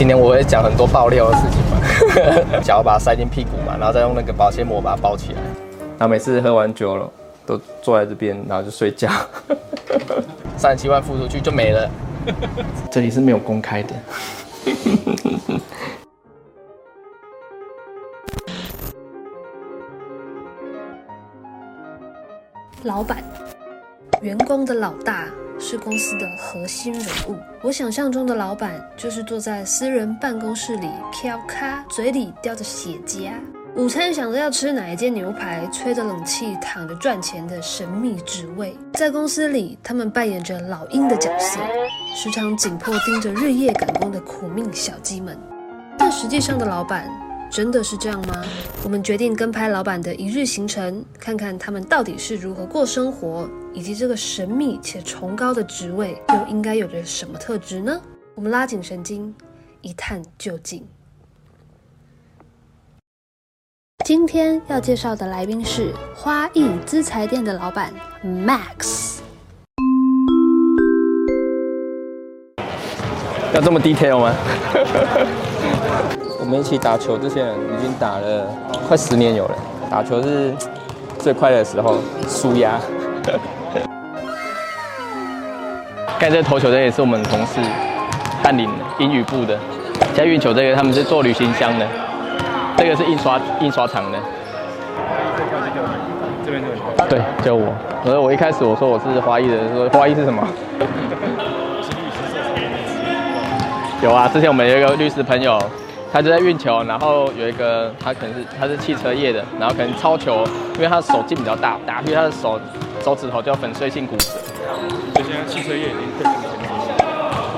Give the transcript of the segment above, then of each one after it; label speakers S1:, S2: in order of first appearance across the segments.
S1: 今天我会讲很多爆料的事情嘛，脚把它塞进屁股嘛，然后再用那个保鲜膜把它包起来。然后每次喝完酒了，都坐在这边，然后就睡觉。三十七万付出去就没了。这里是没有公开的。
S2: 老板，员工的老大是公司的核心人物。我想象中的老板就是坐在私人办公室里翘咖，嘴里叼着雪茄，午餐想着要吃哪一间牛排，吹着冷气躺着赚钱的神秘职位。在公司里，他们扮演着老鹰的角色，时常紧迫盯着日夜赶工的苦命小鸡们。但实际上的老板。真的是这样吗？我们决定跟拍老板的一日行程，看看他们到底是如何过生活，以及这个神秘且崇高的职位又应该有着什么特质呢？我们拉紧神经，一探究竟。今天要介绍的来宾是花艺资材店的老板 Max。
S1: 要这么 detail 吗？我们一起打球，这些人已经打了快十年有了。打球是最快乐的时候，舒压。刚才这投球的也是我们同事，翰林英语部的。现在运球这个他们是做旅行箱的，这个是印刷印刷厂的。这边就对，就我。所以我一开始我说我是花艺的，说花艺是什么？有啊，之前我们有一个律师朋友。他就在运球，然后有一个他可能是他是汽车业的，然后可能超球，因为他的手劲比较大，打去他的手手指头就粉碎性骨折。
S3: 所以现在汽车业已经退出前景。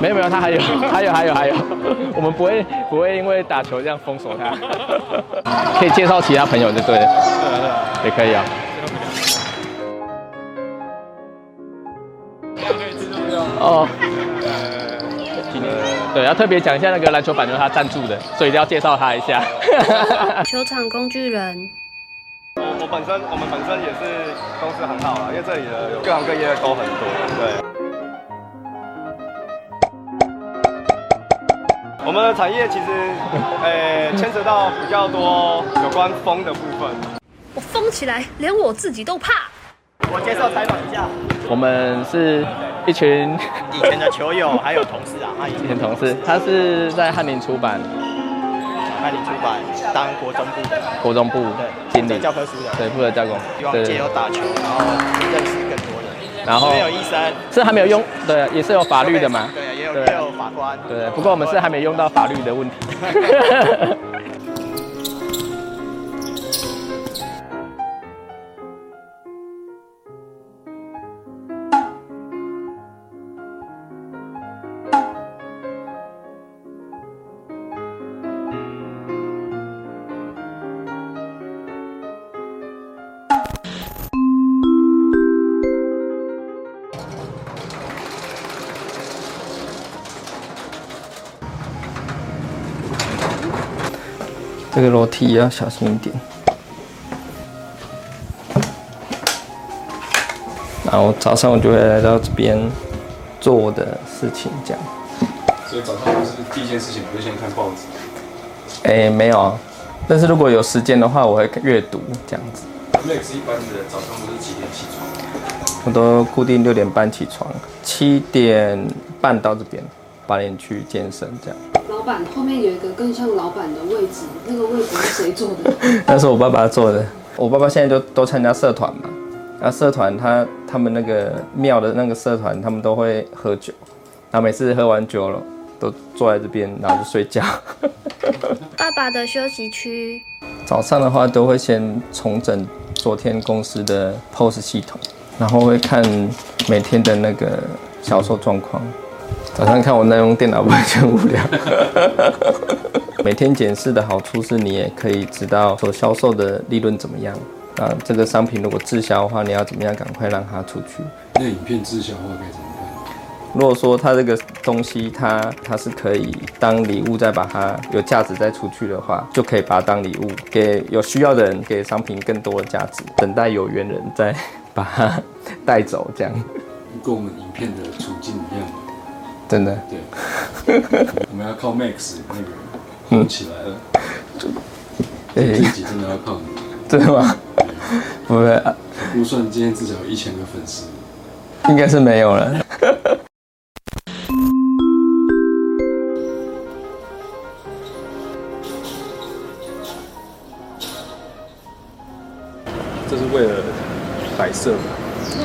S1: 没有没有，他还有还有还有还有，我们不会不会因为打球这样封锁他，可以介绍其他朋友就对了。也可以啊。哦。对，要特别讲一下那个篮球板，就是他赞助的，所以一定要介绍他一下。
S2: 球场工具人。
S3: 我我本身我们本身也是公司很好啊，因为这里的各行各业都很多。对。我们的产业其实，呃，牵扯到比较多有关风的部分。
S2: 我疯起来，连我自己都怕。
S4: 我接受采访一下。
S1: 我们是一群
S4: 以前的球友，还有同事啊，他
S1: 以前同事，他是在翰林出版，
S4: 翰林出版当国中部，
S1: 国中部对经理，
S4: 教科书的，
S1: 对，负责教工，
S4: 希望借由打球，然后认识更多人。
S1: 然后
S4: 没有医生，
S1: 是还没有用，对，也是有法律的嘛，
S4: 对，也有也有法官，
S1: 对，不过我们是还没用到法律的问题。这个楼梯要小心一点。然后早上我就会来到这边做我的事情，这样。
S3: 所以早上不是第一件事情，不是先看报纸？
S1: 哎，没有啊。但是如果有时间的话，我会阅读这样子。
S3: Max 一般的早上都是几点起床？
S1: 我都固定六点半起床，七点半到这边，八点去健身这样。
S2: 老板后面有一个更像老板的位置，那个位置是谁坐的？
S1: 那是我爸爸坐的。我爸爸现在就都参加社团嘛，然后社团他他们那个庙的那个社团，他们都会喝酒，然后每次喝完酒了，都坐在这边，然后就睡觉。
S2: 爸爸的休息区。
S1: 早上的话都会先重整昨天公司的 POS 系统，然后会看每天的那个销售状况。早上看我那用电脑完全无聊。每天检视的好处是你也可以知道所销售的利润怎么样。啊，这个商品如果滞销的话，你要怎么样赶快让它出去？
S3: 那影片滞销的话该怎么办？
S1: 如果说它这个东西它它是可以当礼物再把它有价值再出去的话，就可以把它当礼物给有需要的人，给商品更多的价值，等待有缘人再把它带走，这样。
S3: 跟我们影片的处境一样。
S1: 真的，
S3: 对。
S5: 我们要靠 Max 那个红起来了。
S1: 哎、
S5: 这集真的要靠你，
S1: 真的吗？不会啊，
S5: 估算今天至少有一千个粉丝。
S1: 应该是没有了。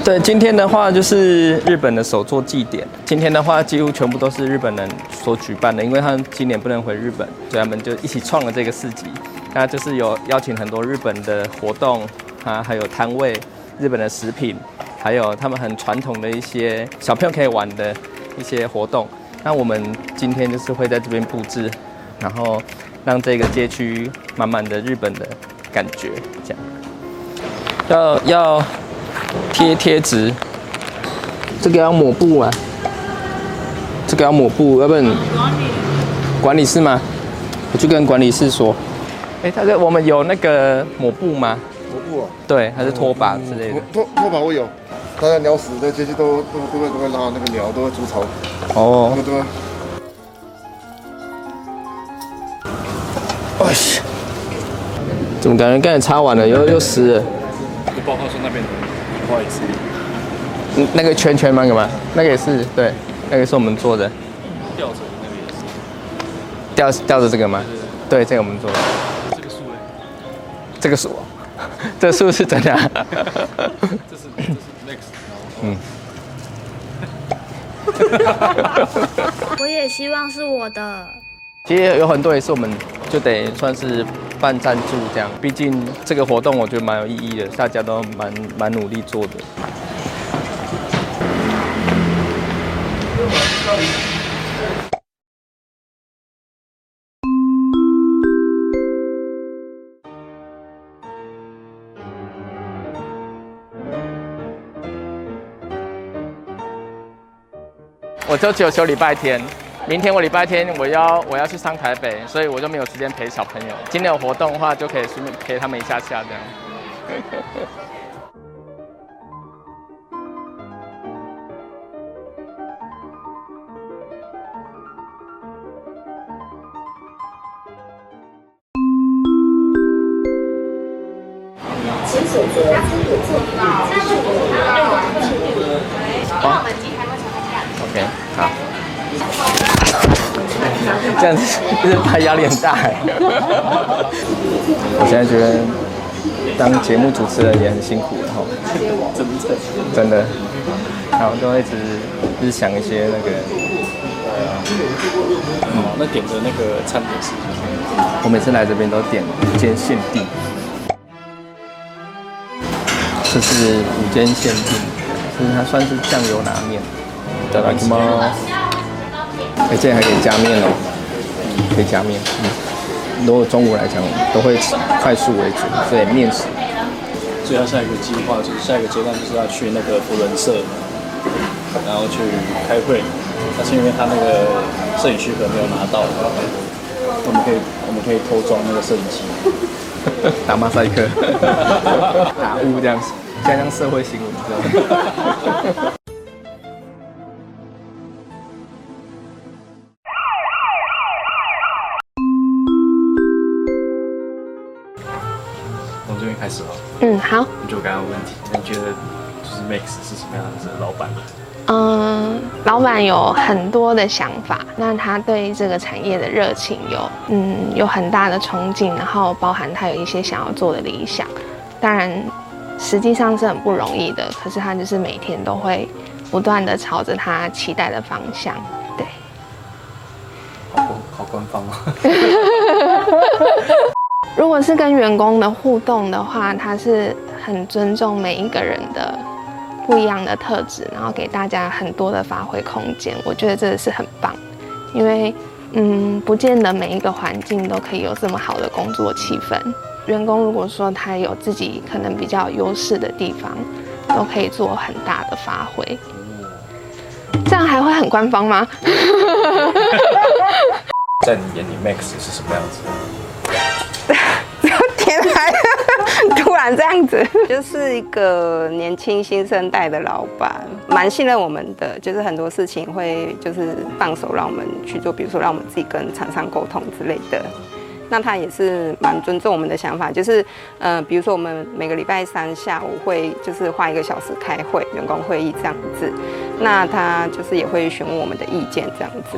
S1: 对，今天的话就是日本的首座祭典。今天的话几乎全部都是日本人所举办的，因为他们今年不能回日本，所以他们就一起创了这个市集。那就是有邀请很多日本的活动啊，还有摊位、日本的食品，还有他们很传统的一些小朋友可以玩的一些活动。那我们今天就是会在这边布置，然后让这个街区满满的日本的感觉，这样。要要贴贴纸，这个要抹布啊，这个要抹布，要不然管理室吗？我去跟管理室说。哎，他说我们有那个抹布吗？
S6: 抹布哦，
S1: 对，还是拖把之类的。
S6: 拖拖把我有，大家鸟屎在街区都都都会都会拉那个鸟，都会筑巢。
S1: 哦。
S6: 对对。
S1: 哎呀，怎么感觉刚才擦完了又又湿了？
S5: 报告说那边不好意思。
S1: 嗯，那个圈圈吗？干嘛？那个也是对，那个是我们做的。
S5: 吊着那个也是。
S1: 吊吊着这个吗？对，这个我们做的。
S5: 这个树呢？
S1: 这个树，这树是真的、啊。
S5: 这是这是 next。
S1: 嗯。
S2: 我也希望是我的。
S1: 其实有很多也是我们就得算是半赞助这样，毕竟这个活动我觉得蛮有意义的，大家都蛮蛮努力做的。我就只有休礼拜天。明天我礼拜天我要我要去上台北，所以我就没有时间陪小朋友。今天有活动的话，就可以顺便陪他们一下下这样。大。我现在觉得当节目主持人也很辛苦，然后。真的。真的，然后就会一直就是想一些那个，
S5: 嗯，那点的那个餐点是？
S1: 我每次来这边都点五间限定，这是五间限定，就是它算是酱油拿面，再来什么？哎，这里还可以加面哦，可以加面。嗯，如果中午来讲，都会快速为主，所以面食。
S5: 所以他下一个计划就是下一个阶段就是要去那个福人社，然后去开会。但是因为他那个摄影许可没有拿到，我们可以我们可以偷装那个摄影机，
S1: 打马赛克，打雾这样子，加上社会新闻这样。
S5: 开始了。
S7: 嗯，好。
S5: 你就刚刚问题，你觉得就是 Max 是什么样子的老板？
S7: 嗯，老板有很多的想法，那他对这个产业的热情有，嗯，有很大的憧憬，然后包含他有一些想要做的理想。当然，实际上是很不容易的，可是他就是每天都会不断的朝着他期待的方向。对。
S5: 好，好官方啊。
S7: 如果是跟员工的互动的话，他是很尊重每一个人的不一样的特质，然后给大家很多的发挥空间。我觉得这是很棒，因为嗯，不见得每一个环境都可以有这么好的工作气氛。员工如果说他有自己可能比较优势的地方，都可以做很大的发挥。这样还会很官方吗？
S5: 在你眼里，Max 是什么样子？
S7: 突然
S8: 这样子，就是一个年轻新生代的老板，蛮信任我们的，就是很多事情会就是放手让我们去做，比如说让我们自己跟厂商沟通之类的。那他也是蛮尊重我们的想法，就是呃，比如说我们每个礼拜三下午会就是花一个小时开会，员工会议这样子，那他就是也会询问我们的意见这样子。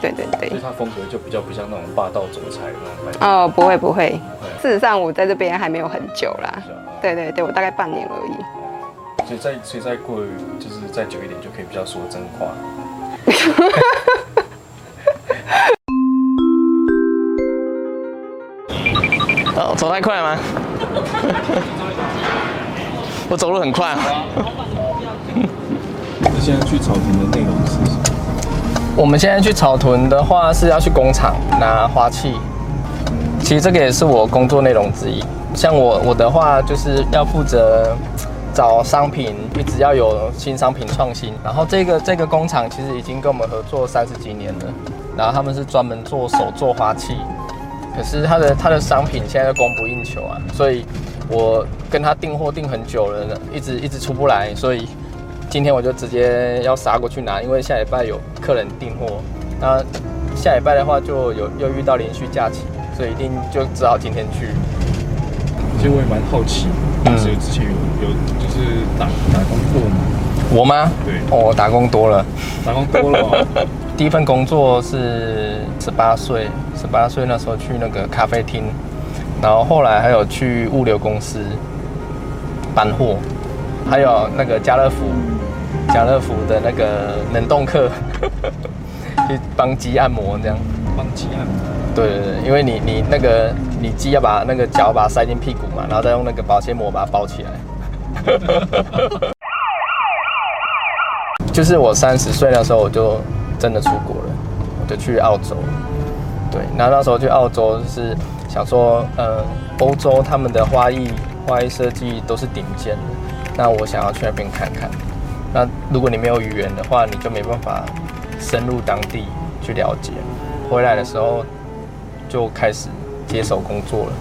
S8: 对对对，
S5: 所以他风格就比较不像那种霸道总裁那种。
S8: 哦，不会不会，事实上我在这边还没有很久啦。对对对，我大概半年而已。
S5: 所以再所以再过就是再久一点就可以比较说真话。
S1: 哦，走太快了吗？我走路很快。
S5: 那现在去草坪的内容是什么？
S1: 我们现在去草屯的话，是要去工厂拿花器。其实这个也是我工作内容之一。像我我的话，就是要负责找商品，一直要有新商品创新。然后这个这个工厂其实已经跟我们合作三十几年了。然后他们是专门做手做花器，可是他的他的商品现在供不应求啊，所以我跟他订货订很久了，一直一直出不来，所以。今天我就直接要杀过去拿，因为下礼拜有客人订货。那下礼拜的话就有又遇到连续假期，所以一定就只好今天去。
S5: 其实我也蛮好奇，嗯，是之前有有就是打打工过吗？
S1: 我吗？
S5: 对，
S1: 哦，打工多了，
S5: 打工多了哦。
S1: 第一份工作是十八岁，十八岁那时候去那个咖啡厅，然后后来还有去物流公司搬货，还有那个家乐福。家乐福的那个冷冻客，去帮鸡按摩这样。
S5: 帮鸡按摩。
S1: 对对对，因为你你那个你鸡要把那个脚把它塞进屁股嘛，然后再用那个保鲜膜把它包起来。就是我三十岁的时候，我就真的出国了，我就去澳洲。对，然后那时候去澳洲就是想说，呃，欧洲他们的花艺花艺设计都是顶尖的，那我想要去那边看看。那如果你没有语言的话，你就没办法深入当地去了解。回来的时候就开始接手工作了。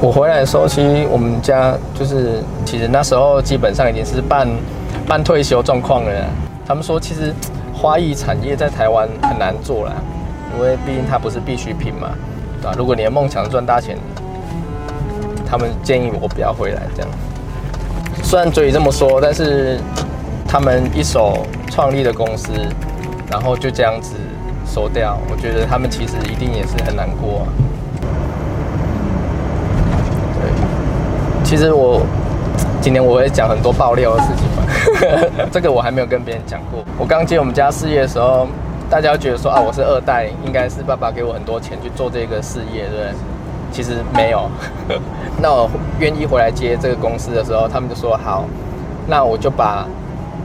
S1: 我回来的时候，其实我们家就是，其实那时候基本上已经是半半退休状况了。他们说，其实花艺产业在台湾很难做啦，因为毕竟它不是必需品嘛，对吧？如果你的梦想赚大钱，他们建议我不要回来这样。虽然嘴里这么说，但是。他们一手创立的公司，然后就这样子收掉，我觉得他们其实一定也是很难过啊。对，其实我今天我会讲很多爆料的事情嘛，这个我还没有跟别人讲过。我刚接我们家事业的时候，大家觉得说啊，我是二代，应该是爸爸给我很多钱去做这个事业，对不对？其实没有。那我愿意回来接这个公司的时候，他们就说好，那我就把。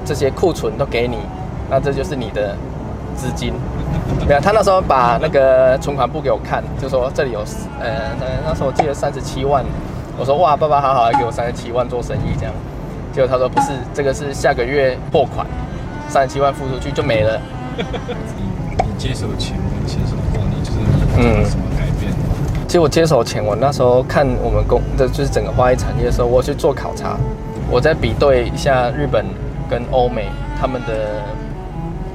S1: 这些库存都给你，那这就是你的资金。没有，他那时候把那个存款簿给我看，就说这里有，呃，那时候我记得三十七万。我说哇，爸爸好好，还给我三十七万做生意这样。结果他说不是，这个是下个月货款，三十七万付出去就没了。
S5: 你 你接手前跟接手货，你就是嗯？
S1: 其实我接手前，我那时候看我们公的就是整个花艺产业的时候，我去做考察，我在比对一下日本。跟欧美他们的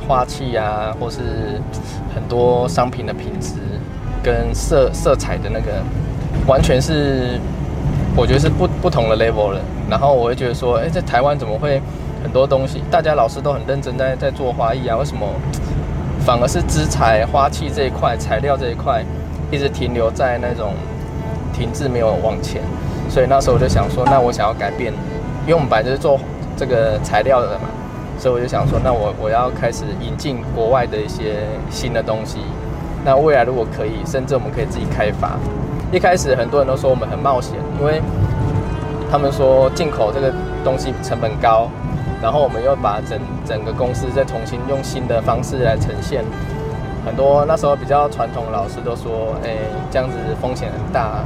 S1: 花器啊，或是很多商品的品质跟色色彩的那个，完全是我觉得是不不同的 level 了。然后我会觉得说，哎，在台湾怎么会很多东西，大家老师都很认真在在做花艺啊，为什么反而是资材花器这一块材料这一块一直停留在那种停滞没有往前？所以那时候我就想说，那我想要改变，因为我们本来就是做。这个材料的嘛，所以我就想说，那我我要开始引进国外的一些新的东西。那未来如果可以，甚至我们可以自己开发。一开始很多人都说我们很冒险，因为他们说进口这个东西成本高，然后我们又把整整个公司再重新用新的方式来呈现。很多那时候比较传统的老师都说，哎，这样子风险很大，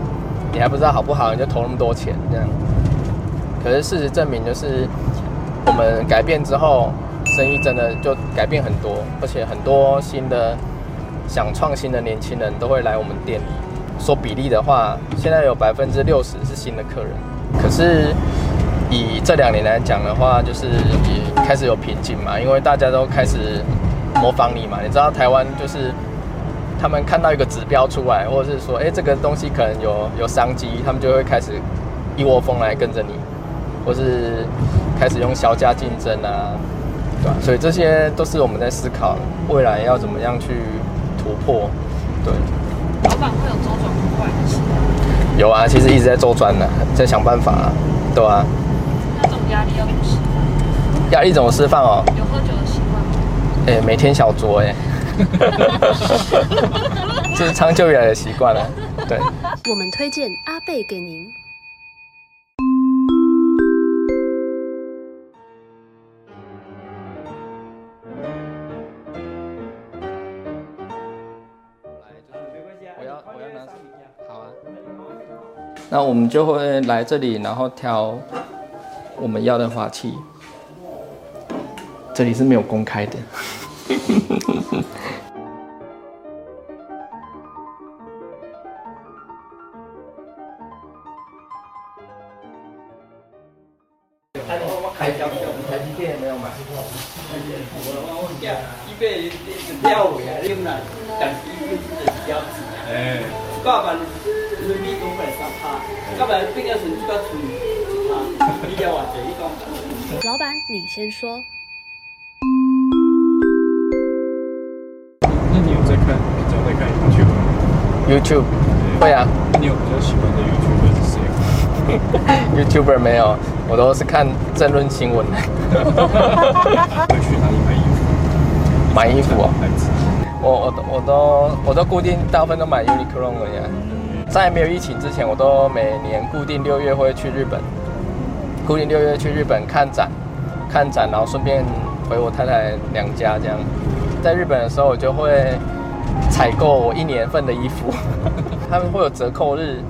S1: 你还不知道好不好，你就投那么多钱这样。可是事实证明，就是我们改变之后，生意真的就改变很多，而且很多新的想创新的年轻人都会来我们店里。说比例的话，现在有百分之六十是新的客人，可是以这两年来讲的话，就是也开始有瓶颈嘛，因为大家都开始模仿你嘛。你知道台湾就是他们看到一个指标出来，或者是说，哎，这个东西可能有有商机，他们就会开始一窝蜂来跟着你，或是开始用削价竞争啊，对吧？所以这些都是我们在思考未来要怎么样去突破，对。
S2: 老板会有周转不过来的时候？
S1: 有啊，其实一直在周转呢，在想办法啊，对啊。
S2: 那种压力要怎么释放？
S1: 压力怎么释放哦？
S2: 有喝酒？
S1: 哎、欸，每天小酌哎，这是长久以来的习惯了。对，
S2: 我们推荐阿贝给您。
S1: 那我们就会来这里，然后挑我们要的花器。这里是没有公开的。台积电没有买。
S2: 老板，你先
S5: 说。？YouTube，
S1: 会啊。
S5: 你有比较喜欢的 YouTuber 是谁
S1: ？YouTuber 没有，我都是看政论新闻。
S5: 会去哪里买衣服？
S1: 买衣服哦。我我都我都我都固定大部分都买 Uniqlo 的呀。在没有疫情之前，我都每年固定六月会去日本，固定六月去日本看展，看展，然后顺便回我太太娘家这样。在日本的时候，我就会采购我一年份的衣服，他们会有折扣日，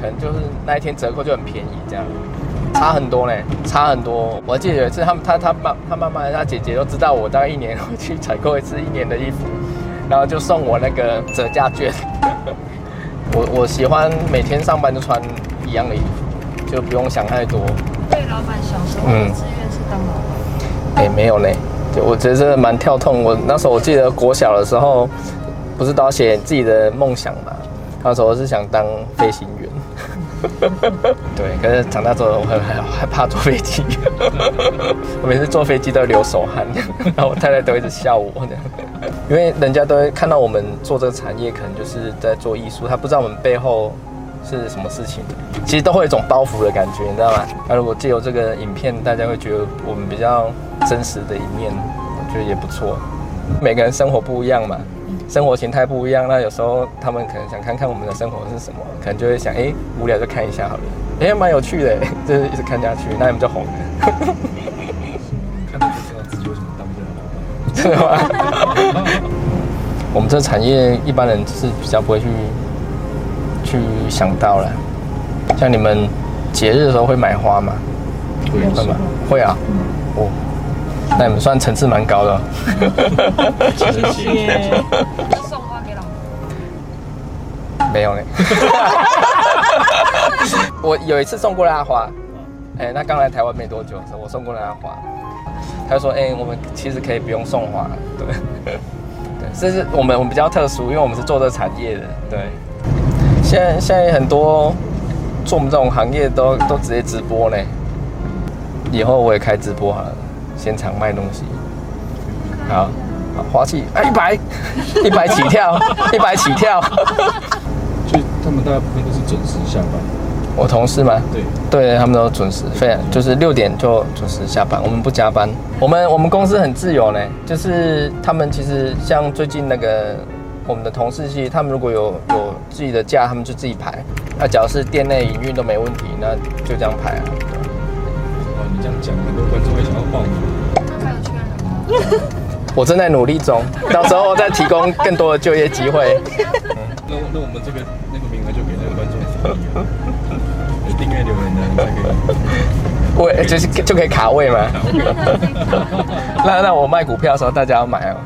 S1: 可能就是那一天折扣就很便宜，这样差很多嘞，差很多。我记得有一次，他们他他妈他妈妈他姐姐都知道我大概一年会去采购一次一年的衣服，然后就送我那个折价券。我我喜欢每天上班都穿一样的衣服，就不用想太多。
S2: 对，老板小时候的志愿是当老板。
S1: 哎、欸，没有嘞，就我觉得这蛮跳痛。我那时候我记得国小的时候，不是都要写自己的梦想嘛？那时候我是想当飞行员。对，可是长大之后我很害害怕坐飞机，我每次坐飞机都会流手汗，然后我太太都一直笑我这样，因为人家都会看到我们做这个产业，可能就是在做艺术，他不知道我们背后是什么事情，其实都会有一种包袱的感觉，你知道吗？那如果借由这个影片，大家会觉得我们比较真实的一面，我觉得也不错。每个人生活不一样嘛。生活形态不一样，那有时候他们可能想看看我们的生活是什么，可能就会想，哎、欸，无聊就看一下好了，哎、欸，蛮有趣的，就是一直看下去，那你们就红了。
S5: 看到就知道自己为什么当不了老板。
S1: 真的吗？我们这产业一般人是比较不会去去想到了，像你们节日的时候会买花吗？
S5: 会吗？
S1: 会啊。哦。那你们算层次蛮高的。
S2: 谢谢。送花给老婆？
S1: 没有呢。我有一次送过他花，哎，那刚来台湾没多久的时候，我送过他花，他就说，哎，我们其实可以不用送花，对，对，这是我们我们比较特殊，因为我们是做这产业的，对。现在现在很多做我们这种行业都都直接直播呢，以后我也开直播好了。现场卖东西，好，好花器啊，一百，一百起跳，一百起跳。
S5: 所以他们大部分都是准时下班。
S1: 我同事吗？
S5: 对，
S1: 对，他们都准时，非常就是六点就准时下班。我们不加班，我们我们公司很自由呢，就是他们其实像最近那个我们的同事系，他们如果有有自己的假，他们就自己排。那只要是店内营运都没问题，那就这样排啊。
S5: 你这样讲，很多观众会想要报名。
S1: 我正在努力中，到时候再提供更多的就业机会。
S5: 嗯，那那我们这个那个名额就给那个观众。订阅留言的才可以。
S1: 位就是就可以卡位嘛。那那我卖股票的时候，大家要买哦，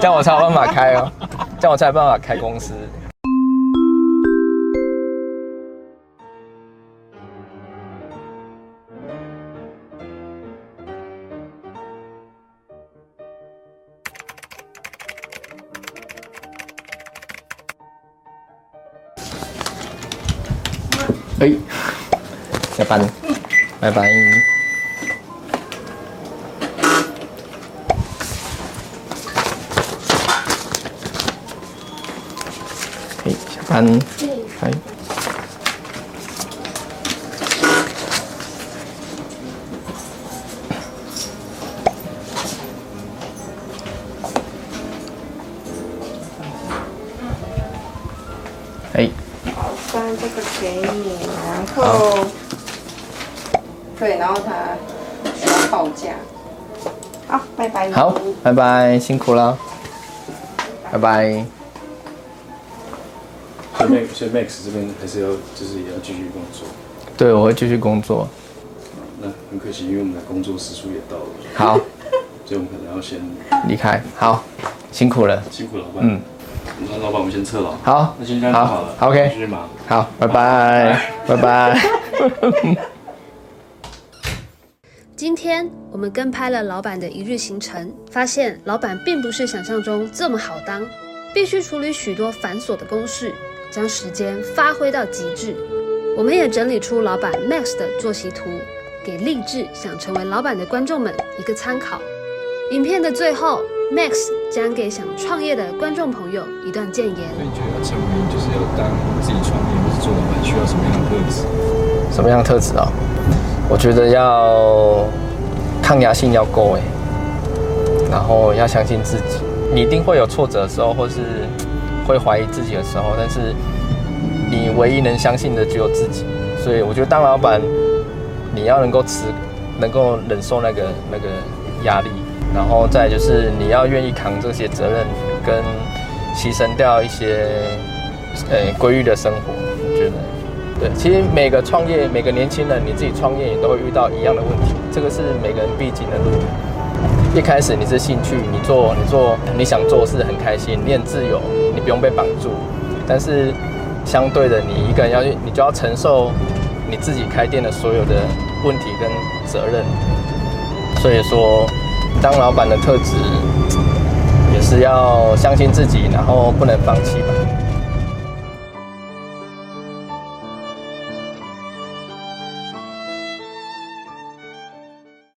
S1: 这样我才有办法开哦，这样我才有办法开公司。哎，下班，拜拜。哎，下班，拜。哎，
S8: 好，不然这个给你，然后，对，然后他需要报价。好，拜拜。
S1: 好，拜拜，辛苦了，拜拜。
S5: 所以 Max，所以 Max 这边还是要，就是也要继续工作。
S1: 对，我会继续工作。
S5: 那很可惜，因为我们的工作时数也到了。
S1: 好，
S5: 所以我们可能要先
S1: 离开。好，辛苦了。
S5: 辛苦老板。
S1: 嗯。
S5: 那老板，我们先撤了。
S1: 好，
S5: 那先这样就好了。
S1: 好，OK。
S5: 继续忙。
S1: 好，拜拜，拜拜。
S2: 今天我们跟拍了老板的一日行程，发现老板并不是想象中这么好当，必须处理许多繁琐的公事，将时间发挥到极致。我们也整理出老板 Max 的作息图，给立志想成为老板的观众们一个参考。影片的最后，Max 将给想创业的观众朋友一段建言。
S9: 所以你觉得要成名就是要当自己创业或是做老板，需要什么样的特质？
S1: 什么样的特质啊？我觉得要抗压性要够哎，然后要相信自己。你一定会有挫折的时候，或是会怀疑自己的时候，但是你唯一能相信的只有自己。所以我觉得当老板，你要能够持，能够忍受那个那个压力。然后再就是你要愿意扛这些责任，跟牺牲掉一些呃规律的生活。我觉得，对，其实每个创业，每个年轻人，你自己创业也都会遇到一样的问题，这个是每个人必经的路。一开始你是兴趣，你做你做你想做事很开心，你很自由，你不用被绑住。但是相对的，你一个人要去你就要承受你自己开店的所有的问题跟责任。所以说。当老板的特质，也是要相信自己，然后不能放弃吧。